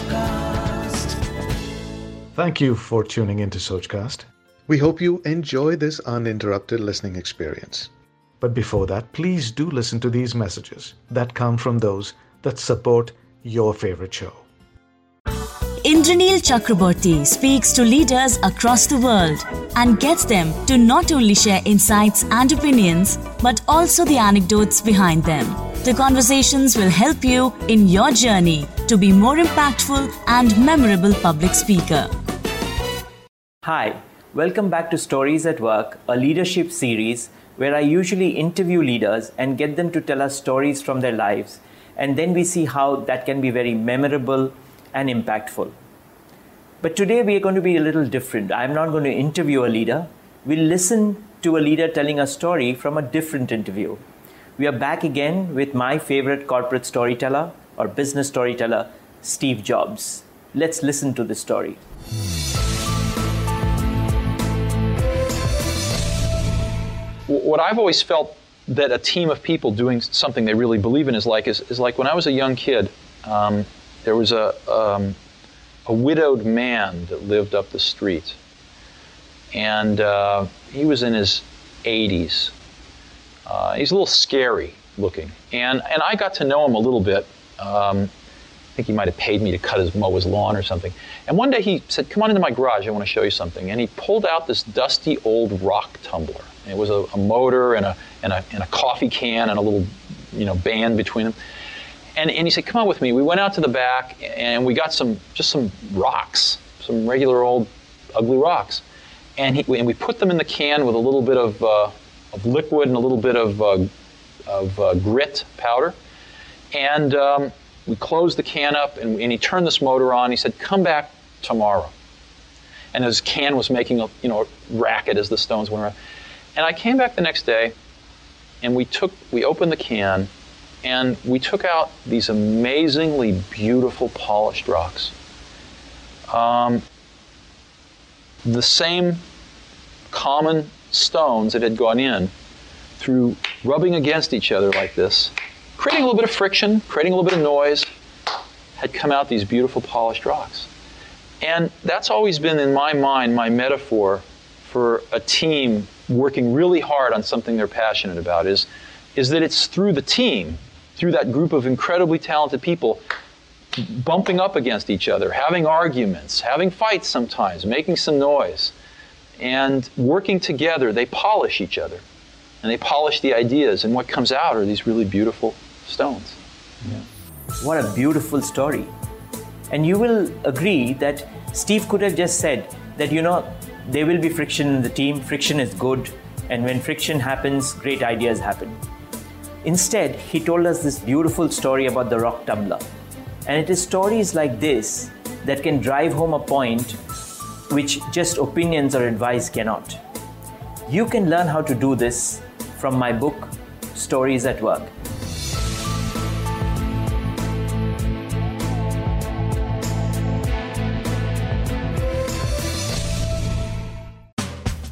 Sochcast. Thank you for tuning into Sochcast. We hope you enjoy this uninterrupted listening experience. But before that, please do listen to these messages that come from those that support your favorite show. Indranil Chakraborty speaks to leaders across the world and gets them to not only share insights and opinions, but also the anecdotes behind them. The conversations will help you in your journey to be more impactful and memorable public speaker. Hi, welcome back to Stories at Work, a leadership series where I usually interview leaders and get them to tell us stories from their lives, and then we see how that can be very memorable and impactful. But today we are going to be a little different. I'm not going to interview a leader. We'll listen to a leader telling a story from a different interview. We are back again with my favorite corporate storyteller or business storyteller, Steve Jobs. Let's listen to the story. What I've always felt that a team of people doing something they really believe in is like is, is like when I was a young kid. Um, there was a um, a widowed man that lived up the street, and uh, he was in his 80s. Uh, he's a little scary looking, and and I got to know him a little bit. Um, I think he might have paid me to cut his mow his lawn or something. And one day he said, "Come on into my garage. I want to show you something." And he pulled out this dusty old rock tumbler. It was a, a motor and a, and a and a coffee can and a little, you know, band between them and, and he said, "Come on with me." We went out to the back and we got some just some rocks, some regular old ugly rocks, and he and we put them in the can with a little bit of uh, of liquid and a little bit of uh, of uh, grit powder, and um, we closed the can up and, and he turned this motor on. He said, "Come back tomorrow." And his can was making a you know racket as the stones went around. And I came back the next day, and we took we opened the can and we took out these amazingly beautiful polished rocks. Um, the same common stones that had gone in through rubbing against each other like this, creating a little bit of friction, creating a little bit of noise, had come out these beautiful polished rocks. And that's always been in my mind my metaphor for a team working really hard on something they're passionate about is, is that it's through the team through that group of incredibly talented people bumping up against each other, having arguments, having fights sometimes, making some noise, and working together, they polish each other. And they polish the ideas, and what comes out are these really beautiful stones. Yeah. What a beautiful story. And you will agree that Steve could have just said that, you know, there will be friction in the team, friction is good, and when friction happens, great ideas happen. Instead, he told us this beautiful story about the rock tumbler. And it is stories like this that can drive home a point which just opinions or advice cannot. You can learn how to do this from my book, Stories at Work.